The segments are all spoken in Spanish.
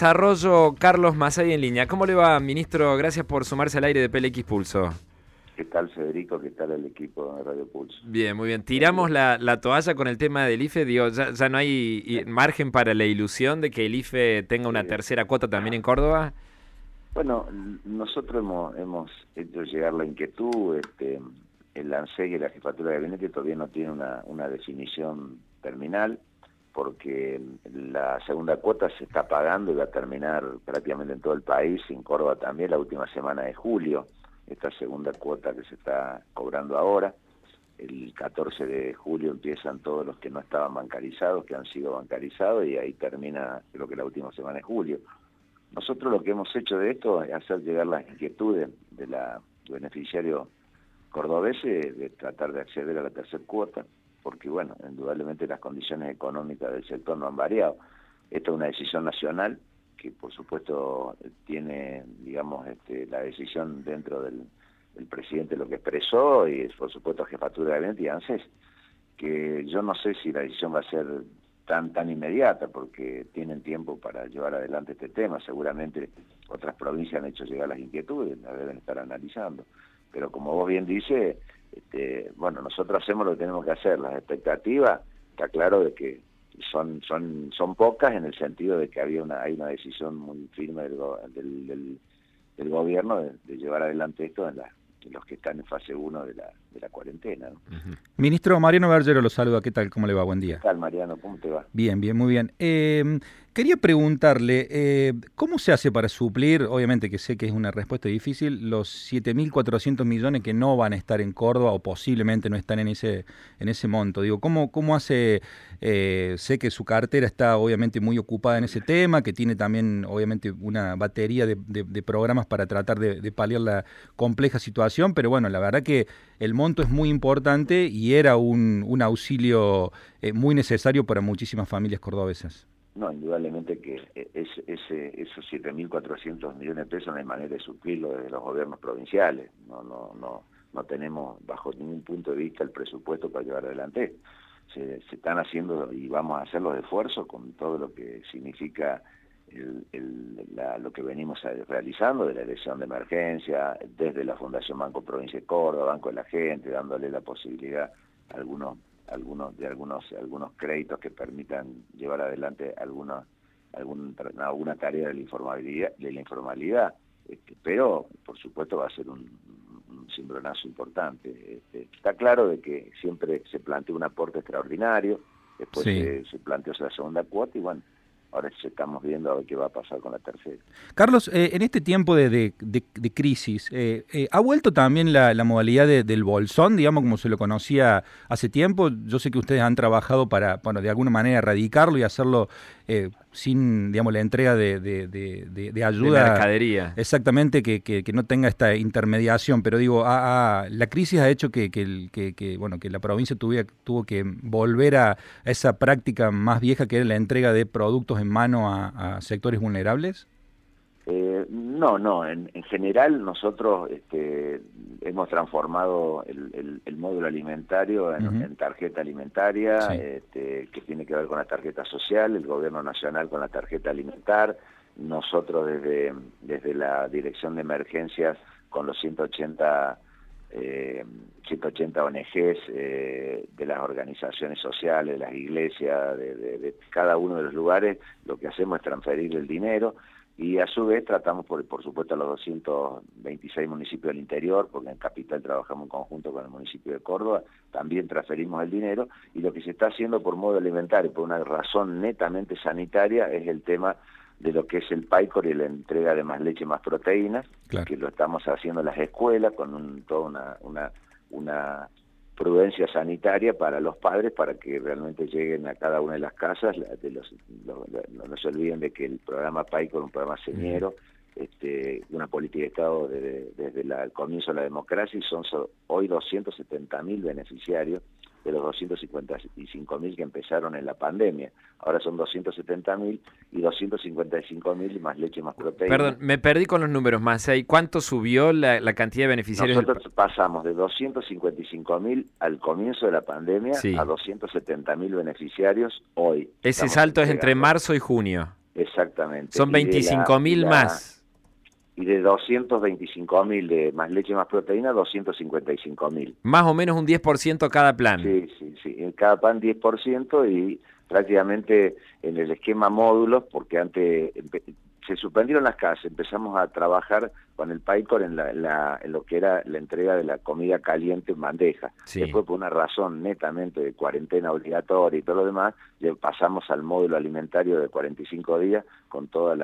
Desarrollo Carlos Masay en línea. ¿Cómo le va, ministro? Gracias por sumarse al aire de PLX Pulso. ¿Qué tal, Federico? ¿Qué tal el equipo de Radio Pulso? Bien, muy bien. Tiramos la, toalla con el tema del IFE. Digo, ya, no hay margen para la ilusión de que el IFE tenga una tercera cuota también en Córdoba. Bueno, nosotros hemos, hemos hecho llegar la inquietud. Este, el ANSEG y la Jefatura de Gabinete todavía no tienen una, una definición terminal porque la segunda cuota se está pagando y va a terminar prácticamente en todo el país, en Córdoba también, la última semana de julio, esta segunda cuota que se está cobrando ahora. El 14 de julio empiezan todos los que no estaban bancarizados, que han sido bancarizados, y ahí termina, creo que la última semana de julio. Nosotros lo que hemos hecho de esto es hacer llegar las inquietudes de la beneficiario cordobés de tratar de acceder a la tercera cuota porque bueno, indudablemente las condiciones económicas del sector no han variado. Esta es una decisión nacional que por supuesto tiene, digamos, este, la decisión dentro del, presidente lo que expresó y es por supuesto jefatura de gabinete y ANSES, que yo no sé si la decisión va a ser tan tan inmediata porque tienen tiempo para llevar adelante este tema, seguramente otras provincias han hecho llegar las inquietudes, las deben estar analizando, pero como vos bien dices, este, bueno, nosotros hacemos lo que tenemos que hacer. Las expectativas, está claro de que son son son pocas en el sentido de que había una hay una decisión muy firme del, del, del, gobierno de, llevar adelante esto en, la, los que están en fase 1 de la, de la cuarentena. Ministro Mariano Bergero lo saluda, ¿qué tal? ¿Cómo le va? Buen día. ¿Qué tal, Mariano? ¿Cómo te va? Bien, bien, muy bien. Eh, Quería preguntarle, eh, ¿cómo se hace para suplir, obviamente que sé que es una respuesta difícil, los 7.400 millones que no van a estar en Córdoba o posiblemente no están en ese, en ese monto? Digo, ¿cómo, cómo hace, eh, sé que su cartera está obviamente muy ocupada en ese tema, que tiene también obviamente una batería de, programas para tratar de, paliar la compleja situación, pero bueno, la verdad que el monto es muy importante y era un, auxilio eh, muy necesario para muchísimas familias cordobesas. No, indudablemente que e, es, ese, esos 7.400 millones de pesos no hay manera de suplirlo desde los gobiernos provinciales. No, no, no, no tenemos bajo ningún punto de vista el presupuesto para llevar adelante. Se, se están haciendo y vamos a hacer los esfuerzos con todo lo que significa el, lo que venimos realizando de la elección de emergencia, desde la Fundación Banco Provincia de Córdoba, Banco de la Gente, dándole la posibilidad a algunos algunos de algunos algunos créditos que permitan llevar adelante alguna algún, alguna tarea de la informalidad de la informalidad este, pero por supuesto va a ser un, un cimbronazo importante este, está claro de que siempre se plantea un aporte extraordinario después se, se planteó la segunda cuota y bueno ahora estamos viendo a ver qué va a pasar con la tercera. Carlos, eh, en este tiempo de, crisis, eh, eh, ¿ha vuelto también la, modalidad del bolsón, digamos, como se lo conocía hace tiempo? Yo sé que ustedes han trabajado para, bueno, de alguna manera erradicarlo y hacerlo sin, digamos, la entrega de, de ayuda. De mercadería. Exactamente, que, que, no tenga esta intermediación, pero digo, la crisis ha hecho que, que, bueno, que la provincia tuvo que volver a esa práctica más vieja que era la entrega de productos en mano a, sectores vulnerables? Eh, no, no. En, general nosotros este, hemos transformado el, módulo alimentario en, tarjeta alimentaria, este, que tiene que ver con la tarjeta social, el gobierno nacional con la tarjeta alimentar, nosotros desde, desde la dirección de emergencias con los 180 eh, 180 ONGs eh, de las organizaciones sociales, de las iglesias, de, cada uno de los lugares, lo que hacemos es transferir el dinero y a su vez tratamos, por, por supuesto, a los 226 municipios del interior, porque en Capital trabajamos en conjunto con el municipio de Córdoba, también transferimos el dinero. Y lo que se está haciendo por modo alimentario, por una razón netamente sanitaria, es el tema de lo que es el PAICOR y la entrega de más leche, más proteínas, que lo estamos haciendo en las escuelas con un, toda una, una, una prudencia sanitaria para los padres para que realmente lleguen a cada una de las casas. De los, no se olviden de que el programa PAICOR es un programa señero, este, una política de Estado desde, desde el comienzo de la democracia y son hoy 270 mil beneficiarios de los 255 mil que empezaron en la pandemia. Ahora son 270 mil y 255 mil más leche más proteína. Perdón, me perdí con los números más. ¿Y cuánto subió la, cantidad de beneficiarios? Nosotros pasamos de 255 mil al comienzo de la pandemia a 270 mil beneficiarios hoy. Ese salto es entre marzo y junio. Exactamente. Son Y de la- 25 mil y la- más. Y de 225 mil de más leche más proteína, 255 mil. Más o menos un 10% cada plan. Sí, sí, sí. En cada pan 10% y prácticamente en el esquema módulos, porque antes se suspendieron las casas, empezamos a trabajar con el PAICOR en, la, la- en lo que era la entrega de la comida caliente en bandeja. Sí. Después, por una razón netamente de cuarentena obligatoria y todo lo demás, ya pasamos al módulo alimentario de 45 días con todos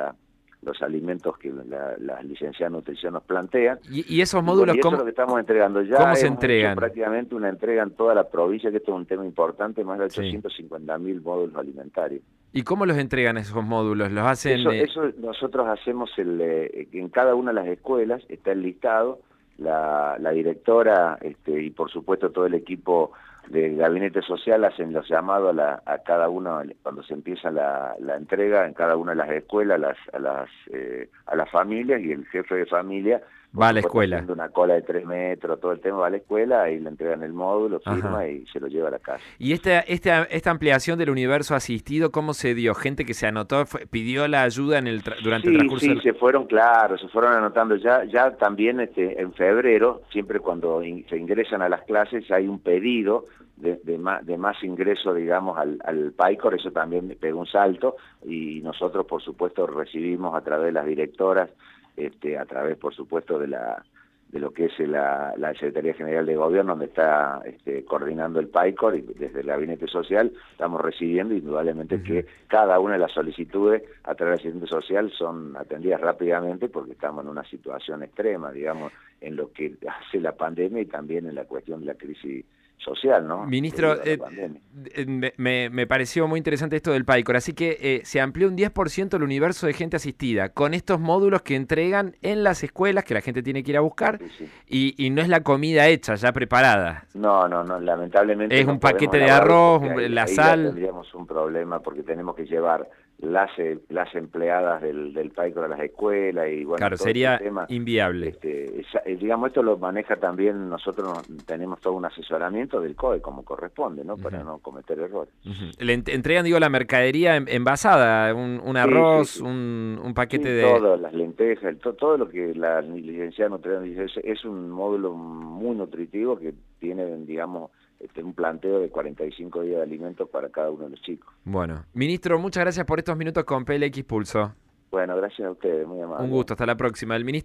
los alimentos que la, la licenciada de nutrición nos plantea. ¿Y, y esos módulos y eso es cómo? lo que estamos entregando ya. cómo se entregan? prácticamente una entrega en toda la provincia, que esto es un tema importante, más de Sí. 850 mil módulos alimentarios. ¿Y cómo los entregan esos módulos? ¿Los hacen...? Eso, eh, eso nosotros hacemos el, eh, en cada una de las escuelas, está el listado, la, la directora este, y por supuesto todo el equipo del gabinete social hacen los llamados a, la- a cada uno cuando se empieza la, la entrega en cada una de las escuelas, a las, a las, eh, a las familias y el jefe de familia Va a la escuela. haciendo una cola de tres metros, todo el tema va a la escuela, ahí le entregan el módulo, Ajá. firma y se lo lleva a la casa. ¿Y esta, esta, esta ampliación del universo asistido, cómo se dio? ¿Gente que se anotó, fue- pidió la ayuda en el tra- durante el sí, transcurso? sí, del- se fueron, claro, se fueron anotando ya, ya también este, en febrero, siempre cuando in- se ingresan a las clases hay un pedido de, de, más, de más ingreso, digamos, al, al PAICOR, eso también pegó un salto y nosotros, por supuesto, recibimos a través de las directoras, este, a través, por supuesto, de la de lo que es la, la Secretaría General de Gobierno, donde está este, coordinando el PAICOR y desde el Gabinete Social, estamos recibiendo indudablemente que cada una de las solicitudes a través del Gabinete Social son atendidas rápidamente porque estamos en una situación extrema, digamos, en lo que hace la pandemia y también en la cuestión de la crisis social, ¿no? Ministro, eh, eh, me- me, pareció muy interesante esto del PAICOR, así que eh, se amplió un 10% el universo de gente asistida con estos módulos que entregan en las escuelas que la gente tiene que ir a buscar Sí, sí. y, y no es la comida hecha, ya preparada. No, no, no, lamentablemente. Es no un paquete de arroz, la ahí sal. tendríamos un problema porque tenemos que llevar las, eh, las empleadas del, del PAICOR a las escuelas y bueno. claro, todo sería este tema. inviable. Este, eh, digamos, esto lo maneja también, nosotros nos- tenemos todo un asesoramiento del COE como corresponde, ¿no? Para no cometer errores. Le ent- entregan, digo, la mercadería en- envasada, un, un arroz, sí, sí. Un, un paquete de... Todo, las lentejas, el- to- todo lo que la licenciada nutrición dice, es, es un módulo muy nutritivo que tiene, digamos, este, un planteo de 45 días de alimentos para cada uno de los chicos. Bueno, ministro, muchas gracias por estos minutos con PLX Pulso. Bueno, gracias a ustedes, muy amable. Un gusto, hasta la próxima. El ministro